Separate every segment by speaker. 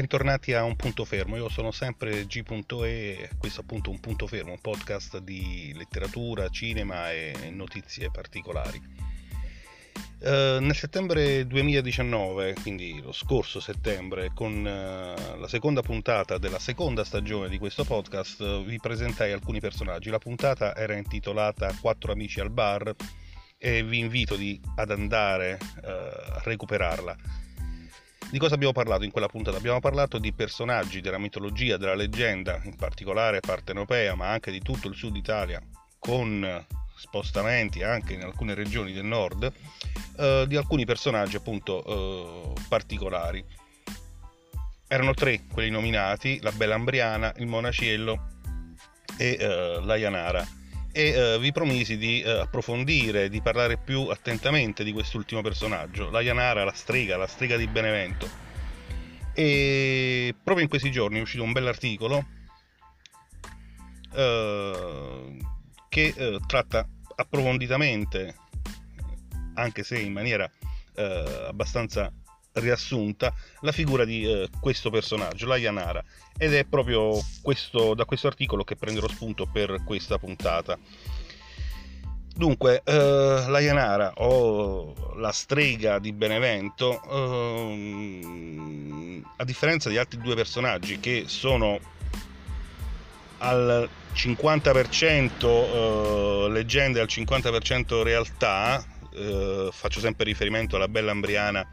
Speaker 1: Bentornati a Un Punto Fermo, io sono sempre G.E questo è appunto Un Punto Fermo, un podcast di letteratura, cinema e notizie particolari. Uh, nel settembre 2019, quindi lo scorso settembre, con uh, la seconda puntata della seconda stagione di questo podcast, uh, vi presentai alcuni personaggi. La puntata era intitolata Quattro amici al bar e vi invito di, ad andare a recuperarla di cosa abbiamo parlato in quella puntata? Abbiamo parlato di personaggi della mitologia, della leggenda, in particolare partenopea, ma anche di tutto il sud Italia, con spostamenti anche in alcune regioni del nord, eh, di alcuni personaggi appunto eh, particolari. Erano tre quelli nominati, la Bella Ambriana, il Monaciello e eh, la Ianara e uh, vi promisi di uh, approfondire, di parlare più attentamente di quest'ultimo personaggio, la Yanara, la strega, la strega di Benevento. E proprio in questi giorni è uscito un bell'articolo uh, che tratta approfonditamente, anche se in maniera abbastanza riassunta la figura di eh, questo personaggio, la Yanara, ed è proprio questo, da questo articolo che prenderò spunto per questa puntata. Dunque, eh, la Yanara o la strega di Benevento, eh, a differenza di altri due personaggi che sono al 50% eh, leggende al 50% realtà, eh, faccio sempre riferimento alla Bella Ambriana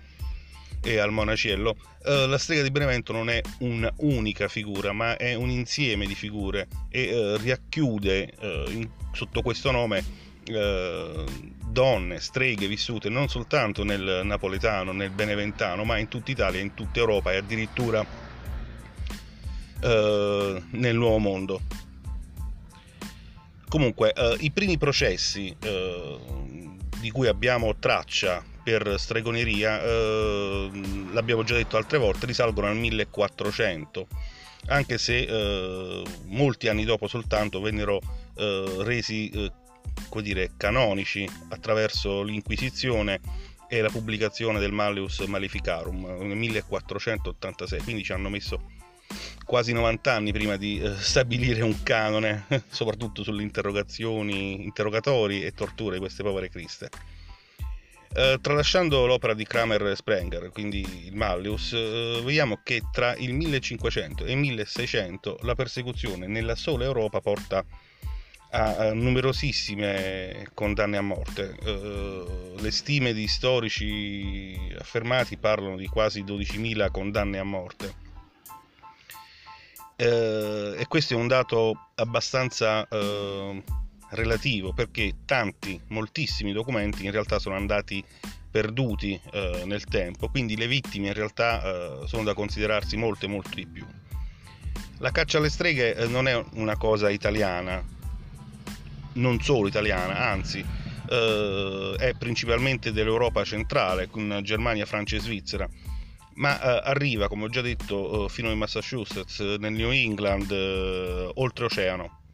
Speaker 1: e al Monaciello, eh, la strega di Benevento non è un'unica figura, ma è un insieme di figure e eh, racchiude eh, in, sotto questo nome eh, donne, streghe vissute non soltanto nel napoletano, nel beneventano, ma in tutta Italia, in tutta Europa e addirittura eh, nel Nuovo Mondo. Comunque, i primi processi di cui abbiamo traccia per stregoneria, eh, l'abbiamo già detto altre volte, risalgono al 1400, anche se eh, molti anni dopo soltanto vennero eh, resi eh, dire, canonici attraverso l'Inquisizione e la pubblicazione del Malleus Maleficarum nel 1486, quindi ci hanno messo quasi 90 anni prima di eh, stabilire un canone, soprattutto sulle interrogazioni, interrogatori e torture di queste povere criste. Eh, tralasciando l'opera di Kramer e Sprenger, quindi il Malleus, eh, vediamo che tra il 1500 e il 1600 la persecuzione nella sola Europa porta a, numerosissime condanne a morte. Eh, le stime di storici affermati parlano di quasi 12.000 condanne a morte. Eh, e questo è un dato abbastanza eh, relativo perché tanti, moltissimi documenti in realtà sono andati perduti eh, nel tempo, quindi le vittime in realtà eh, sono da considerarsi molte, molto di più. La caccia alle streghe eh, non è una cosa italiana, non solo italiana, anzi eh, è principalmente dell'Europa centrale, con Germania, Francia e Svizzera, ma eh, arriva, come ho già detto, eh, fino in Massachusetts, nel New England, oltreoceano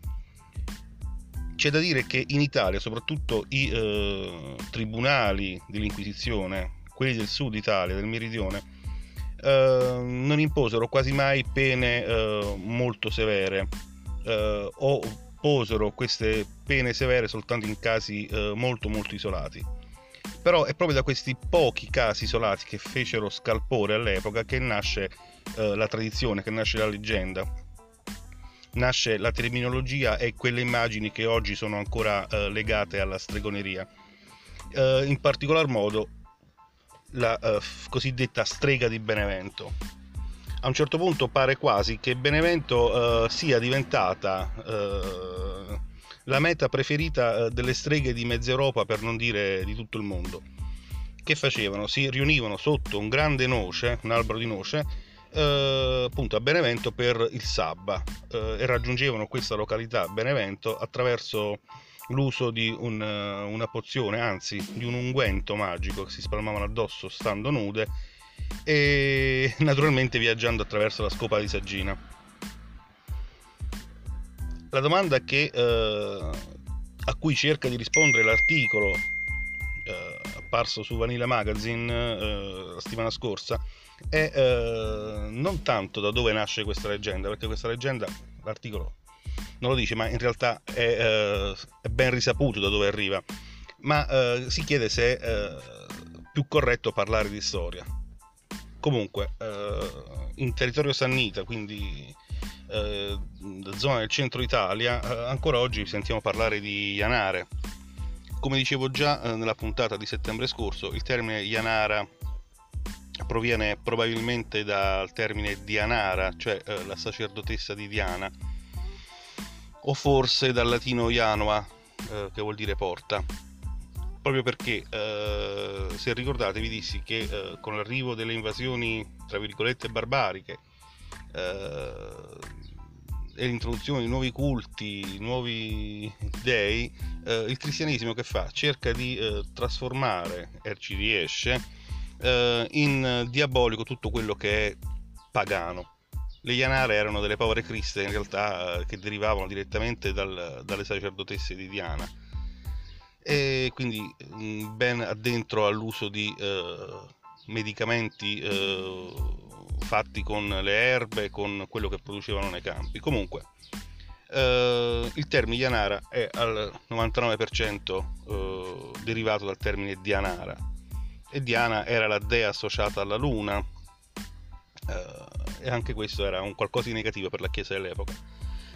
Speaker 1: c'è da dire che in Italia, soprattutto i eh, tribunali dell'Inquisizione, quelli del sud Italia, del meridione, eh, non imposero quasi mai pene eh, molto severe eh, o posero queste pene severe soltanto in casi eh, molto molto isolati. Però è proprio da questi pochi casi isolati che fecero scalpore all'epoca che nasce eh, la tradizione, che nasce la leggenda nasce la terminologia e quelle immagini che oggi sono ancora eh, legate alla stregoneria. Eh, in particolar modo la eh, cosiddetta strega di Benevento. A un certo punto pare quasi che Benevento eh, sia diventata eh, la meta preferita eh, delle streghe di mezza Europa, per non dire di tutto il mondo. Che facevano? Si riunivano sotto un grande noce, un albero di noce, eh, appunto a Benevento per il Sabba eh, e raggiungevano questa località Benevento attraverso l'uso di un, una pozione, anzi di un unguento magico che si spalmavano addosso stando nude e naturalmente viaggiando attraverso la scopa di Saggina. La domanda che, eh, a cui cerca di rispondere l'articolo eh, apparso su Vanilla Magazine eh, la settimana scorsa è eh, non tanto da dove nasce questa leggenda, perché questa leggenda, l'articolo non lo dice, ma in realtà è, eh, è ben risaputo da dove arriva, ma eh, si chiede se è più corretto parlare di storia. Comunque, in territorio sannita, quindi eh, zona del centro Italia, eh, ancora oggi sentiamo parlare di Ianare. Come dicevo già eh, nella puntata di settembre scorso, il termine Ianara proviene probabilmente dal termine Dianara, cioè eh, la sacerdotessa di Diana, o forse dal latino Ianoa, eh, che vuol dire porta. Proprio perché, eh, se ricordate, vi dissi che eh, con l'arrivo delle invasioni, tra virgolette, barbariche, eh, e l'introduzione di nuovi culti, nuovi dei, eh, il cristianesimo che fa? Cerca di trasformare, e ci riesce, eh, in diabolico tutto quello che è pagano. Le Ianare erano delle povere criste in realtà eh, che derivavano direttamente dal, dalle sacerdotesse di Diana e quindi mm, ben addentro all'uso di eh, medicamenti eh, fatti con le erbe, con quello che producevano nei campi. Comunque, eh, il termine Yanara è al 99% eh, derivato dal termine Dianara e Diana era la dea associata alla luna eh, e anche questo era un qualcosa di negativo per la Chiesa dell'epoca.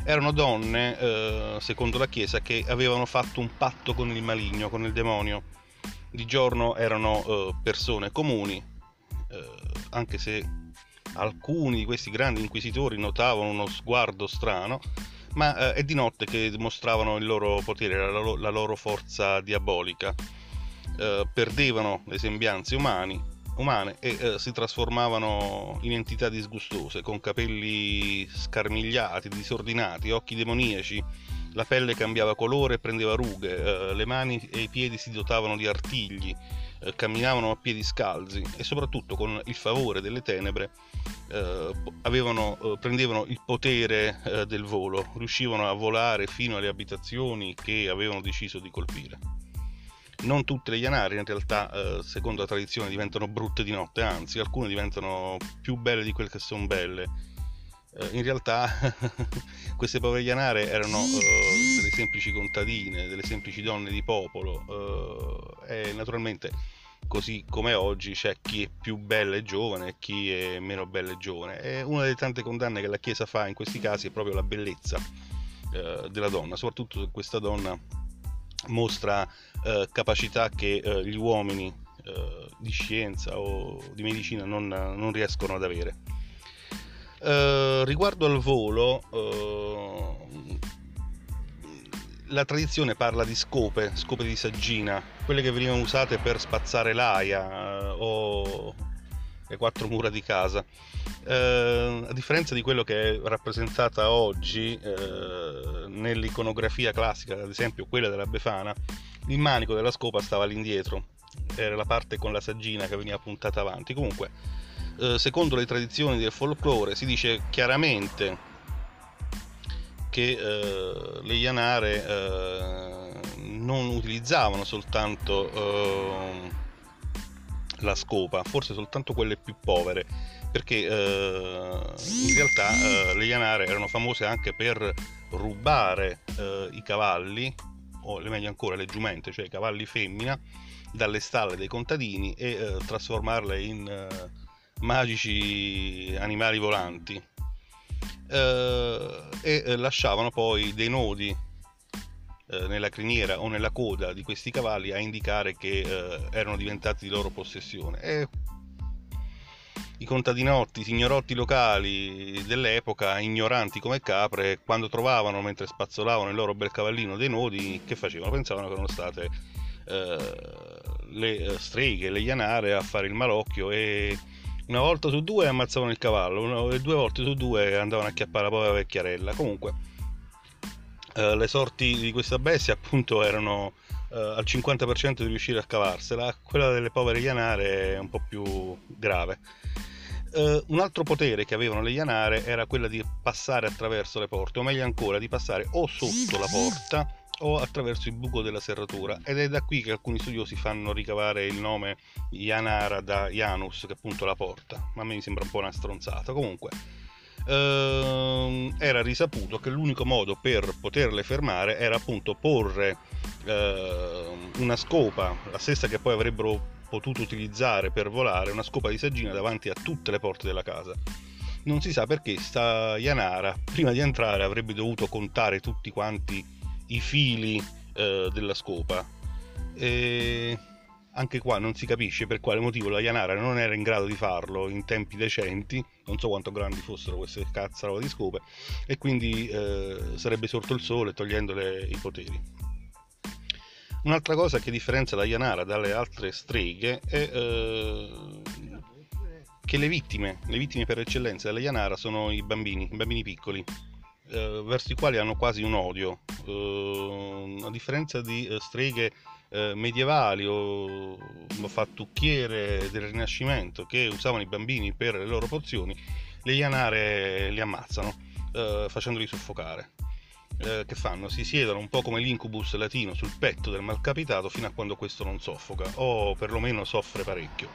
Speaker 1: Erano donne, eh, secondo la Chiesa, che avevano fatto un patto con il maligno, con il demonio. Di giorno erano eh, persone comuni, eh, anche se alcuni di questi grandi inquisitori notavano uno sguardo strano, ma eh, è di notte che dimostravano il loro potere, la, loro, la loro forza diabolica. Eh, perdevano le sembianze umani, umane e eh, si trasformavano in entità disgustose, con capelli scarmigliati, disordinati, occhi demoniaci, la pelle cambiava colore e prendeva rughe, eh, le mani e i piedi si dotavano di artigli, eh, camminavano a piedi scalzi e soprattutto con il favore delle tenebre eh, avevano, eh, prendevano il potere eh, del volo, riuscivano a volare fino alle abitazioni che avevano deciso di colpire. Non tutte le Ianari in realtà, eh, secondo la tradizione, diventano brutte di notte, anzi alcune diventano più belle di quelle che sono belle. Eh, in realtà queste povere Ianare erano delle semplici contadine, delle semplici donne di popolo e naturalmente così come oggi c'è chi è più bello e giovane e chi è meno bello e giovane. E una delle tante condanne che la Chiesa fa in questi casi è proprio la bellezza eh, della donna, soprattutto se questa donna mostra eh, capacità che eh, gli uomini eh, di scienza o di medicina non, non riescono ad avere. Eh, riguardo al volo, eh, la tradizione parla di scope, scope di saggina, quelle che venivano usate per spazzare l'aia o le quattro mura di casa. Eh, a differenza di quello che è rappresentata oggi eh, nell'iconografia classica, ad esempio quella della Befana, il manico della scopa stava all'indietro, era la parte con la saggina che veniva puntata avanti. Comunque, eh, secondo le tradizioni del folklore, si dice chiaramente che eh, le Ianare eh, non utilizzavano soltanto eh, la scopa, forse soltanto quelle più povere, perché eh, in realtà eh, le Ianare erano famose anche per rubare eh, i cavalli, o meglio ancora le giumente, cioè i cavalli femmina, dalle stalle dei contadini e trasformarle in magici animali volanti. Eh, e eh, lasciavano poi dei nodi eh, nella criniera o nella coda di questi cavalli a indicare che eh, erano diventati di loro possessione. E i contadinotti, i signorotti locali dell'epoca, ignoranti come capre, quando trovavano mentre spazzolavano il loro bel cavallino dei nodi, che facevano? Pensavano che erano state eh, le streghe, le ianare a fare il malocchio e una volta su due ammazzavano il cavallo, una, due volte su due andavano a chiappare la povera vecchiarella. Comunque, eh, le sorti di questa bestia appunto erano eh, al 50% di riuscire a cavarsela, quella delle povere Ianare è un po' più grave. Uh, un altro potere che avevano le Ianare era quella di passare attraverso le porte, o meglio ancora di passare o sotto la porta o attraverso il buco della serratura. Ed è da qui che alcuni studiosi fanno ricavare il nome Yanara da Janus che è appunto la porta. Ma a me mi sembra un po' una stronzata. Comunque ehm, era risaputo che l'unico modo per poterle fermare era appunto porre ehm, una scopa la stessa che poi avrebbero potuto utilizzare per volare una scopa di saggina davanti a tutte le porte della casa non si sa perché sta Yanara prima di entrare avrebbe dovuto contare tutti quanti i fili eh, della scopa. E anche qua non si capisce per quale motivo la Yanara non era in grado di farlo in tempi decenti, non so quanto grandi fossero queste cazzarole di scope, e quindi eh, sarebbe sorto il sole togliendole i poteri. Un'altra cosa che differenzia la Yanara dalle altre streghe è eh, che le vittime, le vittime per eccellenza della Yanara sono i bambini, i bambini piccoli eh, verso i quali hanno quasi un odio, eh, a differenza di eh, streghe eh, medievali o, fattucchiere del Rinascimento che usavano i bambini per le loro pozioni, le ianare li ammazzano eh, facendoli soffocare. Eh, che fanno? Si siedono un po' come l'incubus latino sul petto del malcapitato fino a quando questo non soffoca o perlomeno soffre parecchio.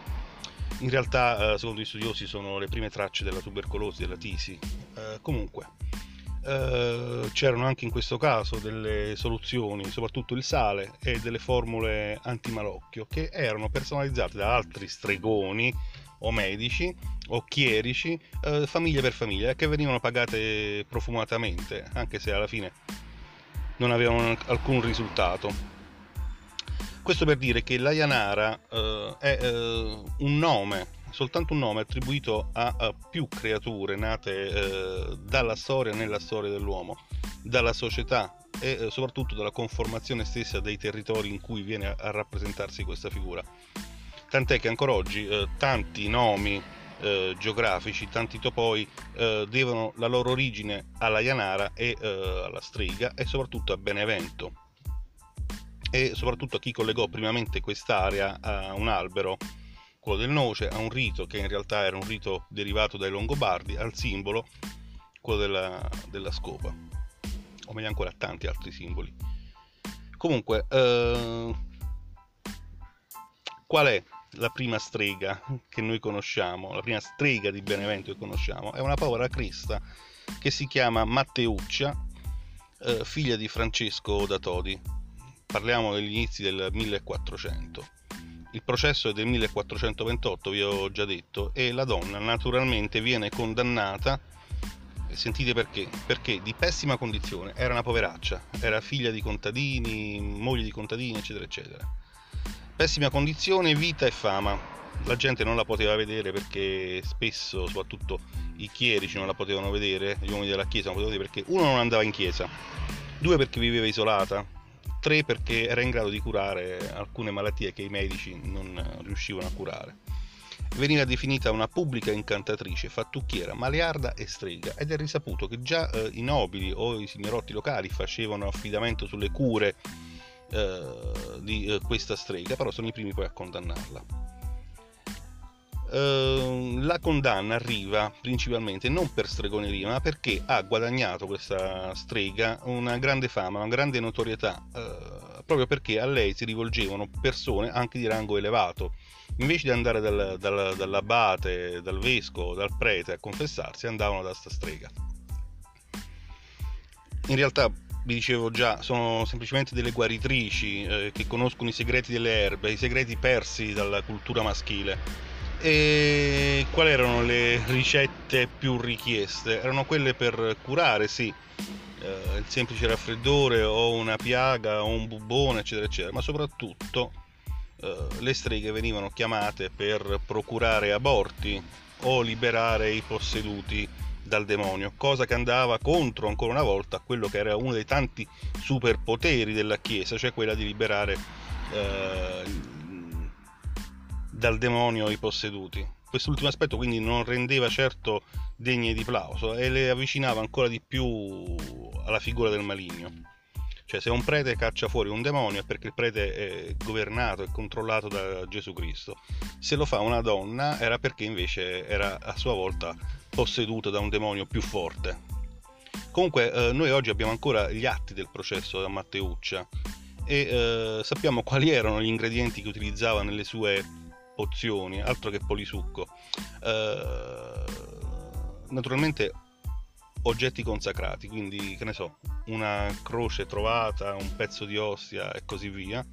Speaker 1: In realtà, secondo gli studiosi, sono le prime tracce della tubercolosi, della tisi. comunque, eh, c'erano anche in questo caso delle soluzioni, soprattutto il sale e delle formule antimalocchio che erano personalizzate da altri stregoni o medici o chierici, eh, famiglia per famiglia, che venivano pagate profumatamente, anche se alla fine non avevano alcun risultato. Questo per dire che la Yanara eh, è eh, un nome soltanto un nome attribuito a, a più creature nate eh, dalla storia nella storia dell'uomo, dalla società e eh, soprattutto dalla conformazione stessa dei territori in cui viene a, a rappresentarsi questa figura. Tant'è che ancora oggi eh, tanti nomi eh, geografici, tanti topoi eh, devono la loro origine alla Ianara e eh, alla Strega e soprattutto a Benevento e soprattutto a chi collegò primamente quest'area a un albero quello del noce, a un rito che in realtà era un rito derivato dai Longobardi, al simbolo, quello della, della scopa, o meglio ancora a tanti altri simboli. Comunque, eh, qual è la prima strega che noi conosciamo, la prima strega di Benevento che conosciamo? È una povera crista che si chiama Matteuccia, eh, figlia di Francesco da Todi. Parliamo degli inizi del 1400 il processo è del 1428, vi ho già detto, e la donna naturalmente viene condannata. Sentite perché? Perché di pessima condizione, era una poveraccia, era figlia di contadini, moglie di contadini, eccetera, eccetera. Pessima condizione, vita e fama. La gente non la poteva vedere perché spesso, soprattutto i chierici non la potevano vedere, gli uomini della chiesa non la potevano vedere perché uno non andava in chiesa, due perché viveva isolata, 3 perché era in grado di curare alcune malattie che i medici non riuscivano a curare. Veniva definita una pubblica incantatrice, fattucchiera, malearda e strega ed è risaputo che già eh, i nobili o i signorotti locali facevano affidamento sulle cure eh, di eh, questa strega, però sono i primi poi a condannarla. Ehm, la condanna arriva principalmente non per stregoneria, ma perché ha guadagnato questa strega una grande fama, una grande notorietà, uh, proprio perché a lei si rivolgevano persone anche di rango elevato. Invece di andare dal, dal, dall'abate, dal vescovo, dal prete a confessarsi, andavano da questa strega. In realtà vi dicevo già, sono semplicemente delle guaritrici eh, che conoscono i segreti delle erbe, i segreti persi dalla cultura maschile e quali erano le ricette più richieste? Erano quelle per curare, sì, eh, il semplice raffreddore o una piaga o un bubbone, eccetera, eccetera, ma soprattutto eh, le streghe venivano chiamate per procurare aborti o liberare i posseduti dal demonio, cosa che andava contro ancora una volta quello che era uno dei tanti superpoteri della Chiesa, cioè quella di liberare eh, dal demonio i posseduti. Quest'ultimo aspetto quindi non rendeva certo degne di plauso e le avvicinava ancora di più alla figura del maligno. Cioè se un prete caccia fuori un demonio è perché il prete è governato e controllato da Gesù Cristo. Se lo fa una donna era perché invece era a sua volta posseduta da un demonio più forte. Comunque eh, noi oggi abbiamo ancora gli atti del processo da Matteuccia e eh, sappiamo quali erano gli ingredienti che utilizzava nelle sue pozioni, altro che polisucco. Eh, naturalmente oggetti consacrati, quindi che ne so, una croce trovata, un pezzo di ossia e così via.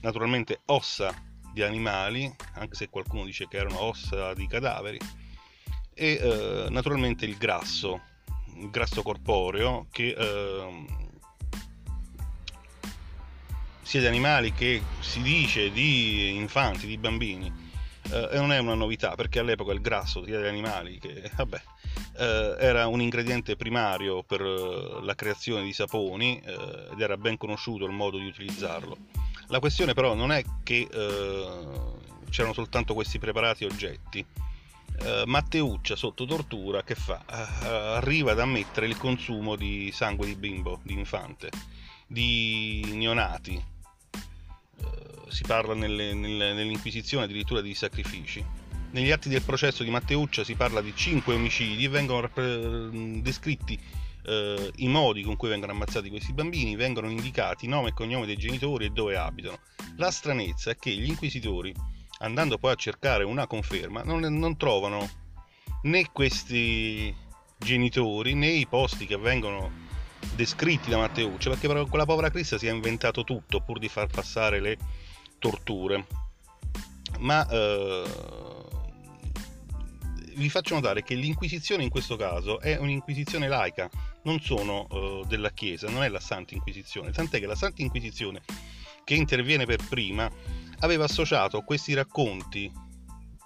Speaker 1: Naturalmente ossa di animali, anche se qualcuno dice che erano ossa di cadaveri, e eh, naturalmente il grasso, il grasso corporeo che eh, sia di animali che si dice di infanti, di bambini, eh, e non è una novità perché all'epoca il grasso sia di animali che vabbè eh, era un ingrediente primario per eh, la creazione di saponi eh, ed era ben conosciuto il modo di utilizzarlo. La questione però non è che eh, c'erano soltanto questi preparati oggetti. Uh, Matteuccia sotto tortura che fa? Uh, arriva ad ammettere il consumo di sangue di bimbo, di infante, di neonati. Uh, si parla nelle, nelle, nell'Inquisizione addirittura di sacrifici. Negli atti del processo di Matteuccia si parla di 5 omicidi e vengono descritti eh, i modi con cui vengono ammazzati questi bambini, vengono indicati nome e cognome dei genitori e dove abitano. La stranezza è che gli inquisitori, andando poi a cercare una conferma, non, non trovano né questi genitori né i posti che vengono descritti da Matteuccia, perché quella povera Crista si è inventato tutto pur di far passare le torture. Ma eh, vi faccio notare che l'inquisizione in questo caso è un'inquisizione laica, non sono uh, della Chiesa, non è la Santa Inquisizione, tant'è che la Santa Inquisizione che interviene per prima aveva associato questi racconti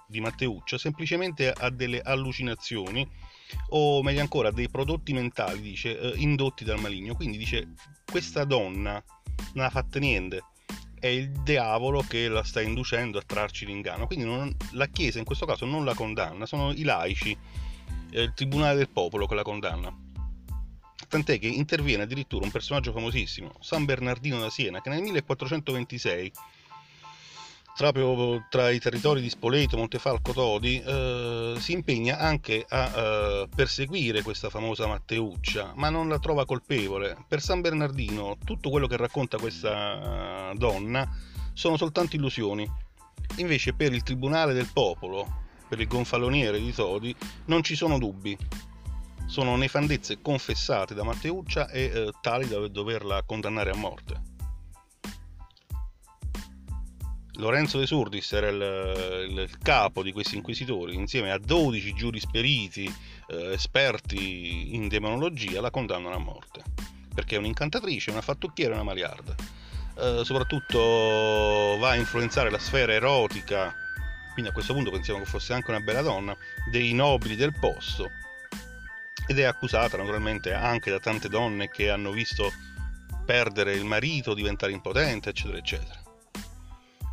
Speaker 1: di Matteuccio semplicemente a delle allucinazioni o meglio ancora dei prodotti mentali, dice, uh, indotti dal maligno. Quindi dice questa donna non ha fatto niente, è il diavolo che la sta inducendo a trarci l'inganno. Quindi non, la Chiesa in questo caso non la condanna, sono i laici, è il Tribunale del Popolo che la condanna. Tant'è che interviene addirittura un personaggio famosissimo, San Bernardino da Siena, che nel 1426 proprio tra i territori di Spoleto, Montefalco, Todi, eh, si impegna anche a eh, perseguire questa famosa Matteuccia, ma non la trova colpevole. Per San Bernardino tutto quello che racconta questa donna sono soltanto illusioni. Invece per il Tribunale del Popolo, per il gonfaloniere di Todi, non ci sono dubbi. Sono nefandezze confessate da Matteuccia e eh, tali da doverla condannare a morte. Lorenzo De Surdis era il, il, capo di questi inquisitori, insieme a 12 giurisperiti eh, esperti in demonologia, la condannano a morte. Perché è un'incantatrice, una fattucchiera e una maliarda. Eh, soprattutto va a influenzare la sfera erotica, quindi a questo punto pensiamo che fosse anche una bella donna, dei nobili del posto. Ed è accusata naturalmente anche da tante donne che hanno visto perdere il marito, diventare impotente, eccetera, eccetera.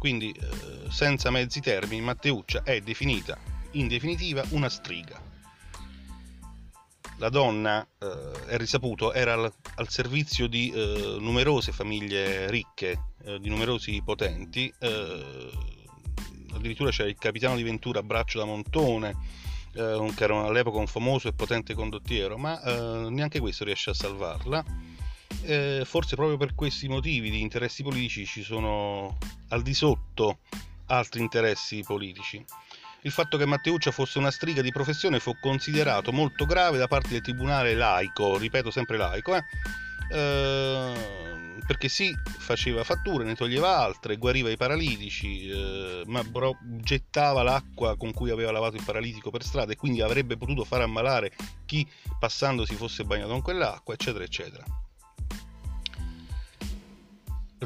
Speaker 1: Quindi, eh, senza mezzi termini, Matteuccia è definita in definitiva una striga. La donna, eh, è risaputo, era al, al servizio di eh, numerose famiglie ricche, eh, di numerosi potenti. Eh, addirittura c'era il capitano di Ventura Braccio da Montone, eh, che era all'epoca un famoso e potente condottiero, ma neanche questo riesce a salvarla eh, forse proprio per questi motivi di interessi politici ci sono al di sotto altri interessi politici. Il fatto che Matteuccia fosse una striga di professione fu considerato molto grave da parte del tribunale laico, ripeto sempre laico, eh? Eh, perché sì, faceva fatture, ne toglieva altre, guariva i paralitici, eh, ma bro- gettava l'acqua con cui aveva lavato il paralitico per strada e quindi avrebbe potuto far ammalare chi passando si fosse bagnato con quell'acqua, eccetera, eccetera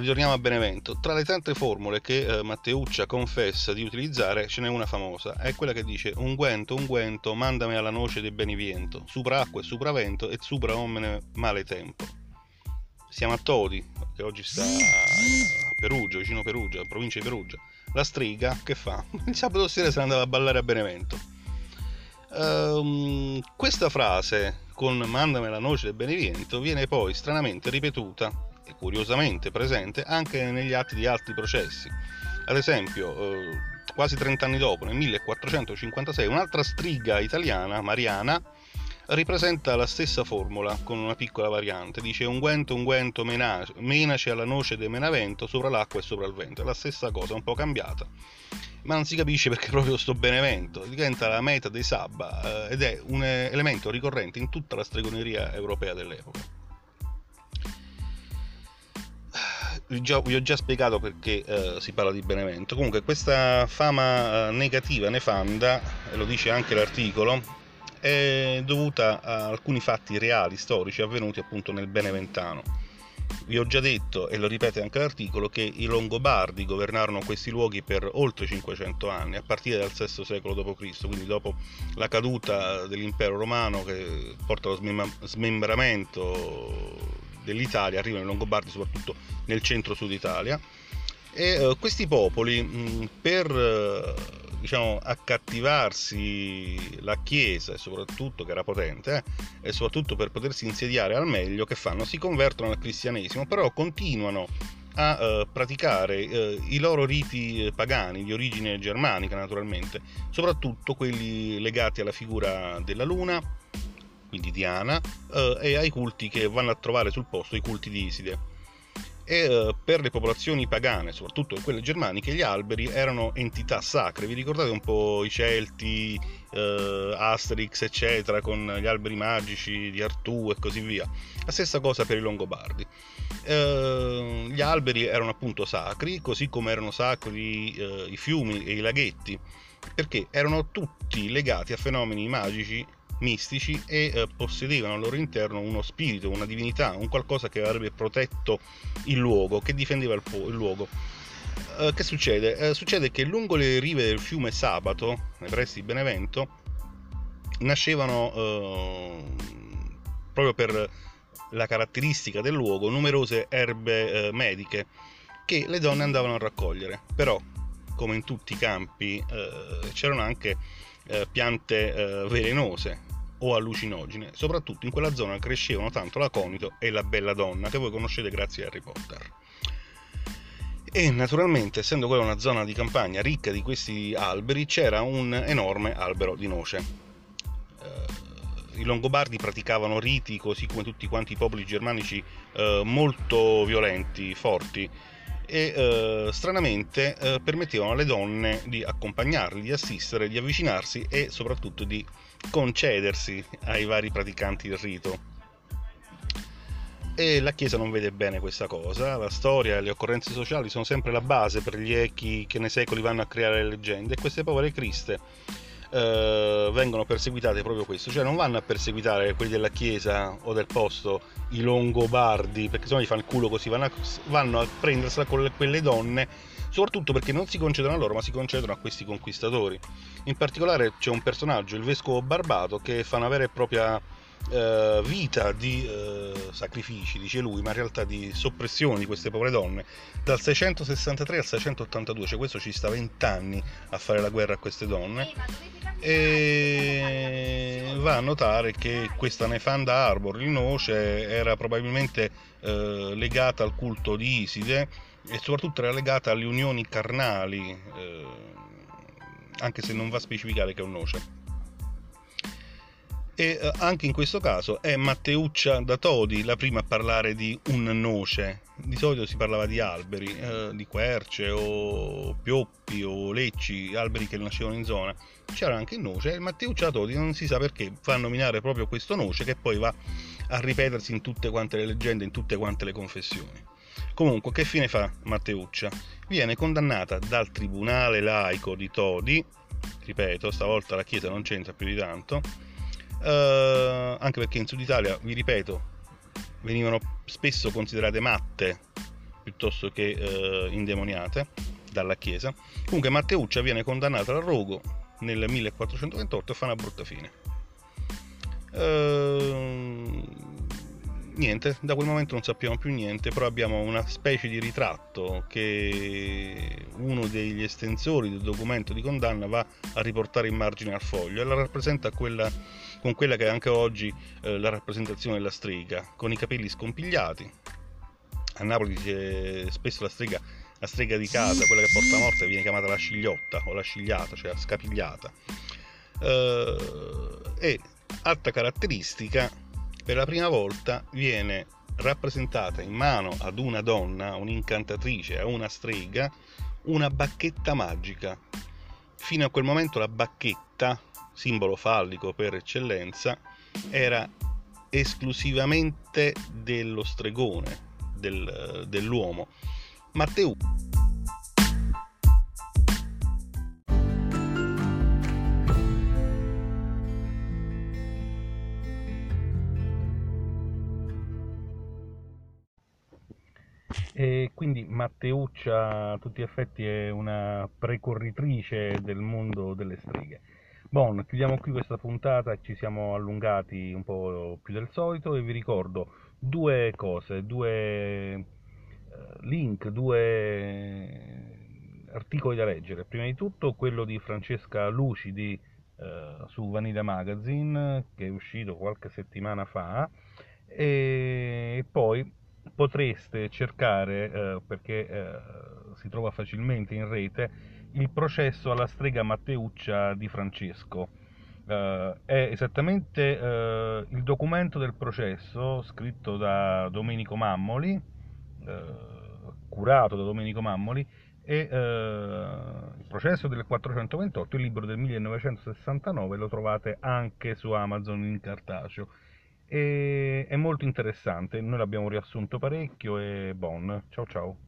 Speaker 1: ritorniamo a Benevento. Tra le tante formule che eh, Matteuccia confessa di utilizzare, ce n'è una famosa. È quella che dice: Unguento, unguento, mandami alla noce del beniviento, supra acqua e supra vento, e supra omne male tempo. Siamo a Todi, che oggi sta a Perugia, vicino Perugia, provincia di Perugia. La striga, che fa? Il sabato sera se ne andava a ballare a Benevento. Um, questa frase con mandame la noce del Benevento viene poi stranamente ripetuta e curiosamente presente anche negli atti di altri processi. Ad esempio, eh, quasi 30 anni dopo, nel 1456, un'altra striga italiana, Mariana, ripresenta la stessa formula con una piccola variante. Dice unguento, unguento, menace, menace alla noce de menavento sopra l'acqua e sopra il vento. È la stessa cosa, un po' cambiata. Ma non si capisce perché proprio sto Benevento diventa la meta dei Sabba eh, ed è un elemento ricorrente in tutta la stregoneria europea dell'epoca. Vi ho già spiegato perché eh, si parla di Benevento. Comunque, questa fama eh, negativa, nefanda, lo dice anche l'articolo, è dovuta a alcuni fatti reali, storici, avvenuti appunto nel Beneventano. Vi ho già detto, e lo ripete anche l'articolo, che i Longobardi governarono questi luoghi per oltre 500 anni, a partire dal VI secolo d.C., quindi dopo la caduta dell'impero romano che porta allo smembramento dell'Italia, arrivano i Longobardi soprattutto nel centro-sud Italia. E uh, questi popoli, mh, per uh, diciamo, accattivarsi la Chiesa e soprattutto che era potente eh, e soprattutto per potersi insediare al meglio che fanno? Si convertono al cristianesimo però continuano a eh, praticare eh, i loro riti pagani di origine germanica naturalmente soprattutto quelli legati alla figura della luna quindi Diana eh, e ai culti che vanno a trovare sul posto i culti di Iside e uh, per le popolazioni pagane, soprattutto quelle germaniche, gli alberi erano entità sacre. Vi ricordate un po' i Celti, uh, Asterix, eccetera, con gli alberi magici di Artù e così via? La stessa cosa per i Longobardi. Uh, gli alberi erano appunto sacri, così come erano sacri i fiumi e i laghetti, perché erano tutti legati a fenomeni magici mistici e eh, possedevano al loro interno uno spirito, una divinità, un qualcosa che avrebbe protetto il luogo, che difendeva il, po- il luogo. Eh, che succede? Eh, succede che lungo le rive del fiume Sabato, nei pressi di Benevento, nascevano eh, proprio per la caratteristica del luogo numerose erbe eh, mediche che le donne andavano a raccogliere. Però, come in tutti i campi, eh, c'erano anche piante eh, velenose o allucinogene. Soprattutto in quella zona crescevano tanto l'aconito e la bella donna che voi conoscete grazie a Harry Potter. E naturalmente, essendo quella una zona di campagna ricca di questi alberi, c'era un enorme albero di noce. Eh, I Longobardi praticavano riti, così come tutti quanti i popoli germanici, eh, molto violenti, forti, e eh, stranamente eh, permettevano alle donne di accompagnarli, di assistere, di avvicinarsi e soprattutto di concedersi ai vari praticanti del rito. E la Chiesa non vede bene questa cosa, la storia e le occorrenze sociali sono sempre la base per gli echi che nei secoli vanno a creare le leggende e queste povere criste eh, vengono perseguitate proprio questo, cioè non vanno a perseguitare quelli della chiesa o del posto, i longobardi, perché se no gli fanno il culo così, vanno a, vanno a prendersela con le, quelle donne, soprattutto perché non si concedono a loro, ma si concedono a questi conquistatori. In particolare c'è un personaggio, il vescovo Barbato, che fa una vera e propria eh, vita di eh, sacrifici, dice lui, ma in realtà di soppressione di queste povere donne, dal 663 al 682, cioè questo ci sta 20 anni a fare la guerra a queste donne, e va a notare che questa nefanda Arbor, il noce, era probabilmente eh, legata al culto di Iside e soprattutto era legata alle unioni carnali, eh, anche se non va a specificare che è un noce e eh, anche in questo caso è Matteuccia da Todi la prima a parlare di un noce. Di solito si parlava di alberi, eh, di querce o pioppi o lecci, alberi che nascevano in zona. C'era anche il noce e Matteuccia da Todi non si sa perché fa nominare proprio questo noce che poi va a ripetersi in tutte quante le leggende, in tutte quante le confessioni. Comunque, che fine fa Matteuccia? Viene condannata dal tribunale laico di Todi, ripeto, stavolta la Chiesa non c'entra più di tanto, Uh, anche perché in Sud Italia, vi ripeto, venivano spesso considerate matte piuttosto che uh, indemoniate dalla Chiesa. Comunque Matteuccia viene condannata al rogo nel 1428 e fa una brutta fine. Uh, niente, da quel momento non sappiamo più niente, però abbiamo una specie di ritratto che uno degli estensori del documento di condanna va a riportare in margine al foglio e la rappresenta quella, con quella che è anche oggi eh, la rappresentazione della strega, con i capelli scompigliati. A Napoli dice spesso la strega, la strega di casa, quella che porta a morte, viene chiamata la scigliotta o la scigliata, cioè la scapigliata. Eh, e altra caratteristica per la prima volta viene rappresentata in mano ad una donna, un'incantatrice, a una strega, una bacchetta magica. Fino a quel momento la bacchetta, simbolo fallico per eccellenza, era esclusivamente dello stregone, del, dell'uomo. Matteo E quindi Matteuccia a tutti gli effetti è una precorritrice del mondo delle streghe. Bon, chiudiamo qui questa puntata, ci siamo allungati un po' più del solito e vi ricordo due cose, due eh, link, due articoli da leggere. Prima di tutto quello di Francesca Lucidi eh, su Vanilla Magazine che è uscito qualche settimana fa e poi potreste cercare, eh, perché eh, si trova facilmente in rete, il processo alla strega Matteuccia di Francesco. Uh, è esattamente uh, il documento del processo scritto da Domenico Mammoli, uh, curato da Domenico Mammoli, e il processo del 428, il libro del 1969, lo trovate anche su Amazon in cartaceo e è molto interessante, noi l'abbiamo riassunto parecchio e buon, ciao ciao.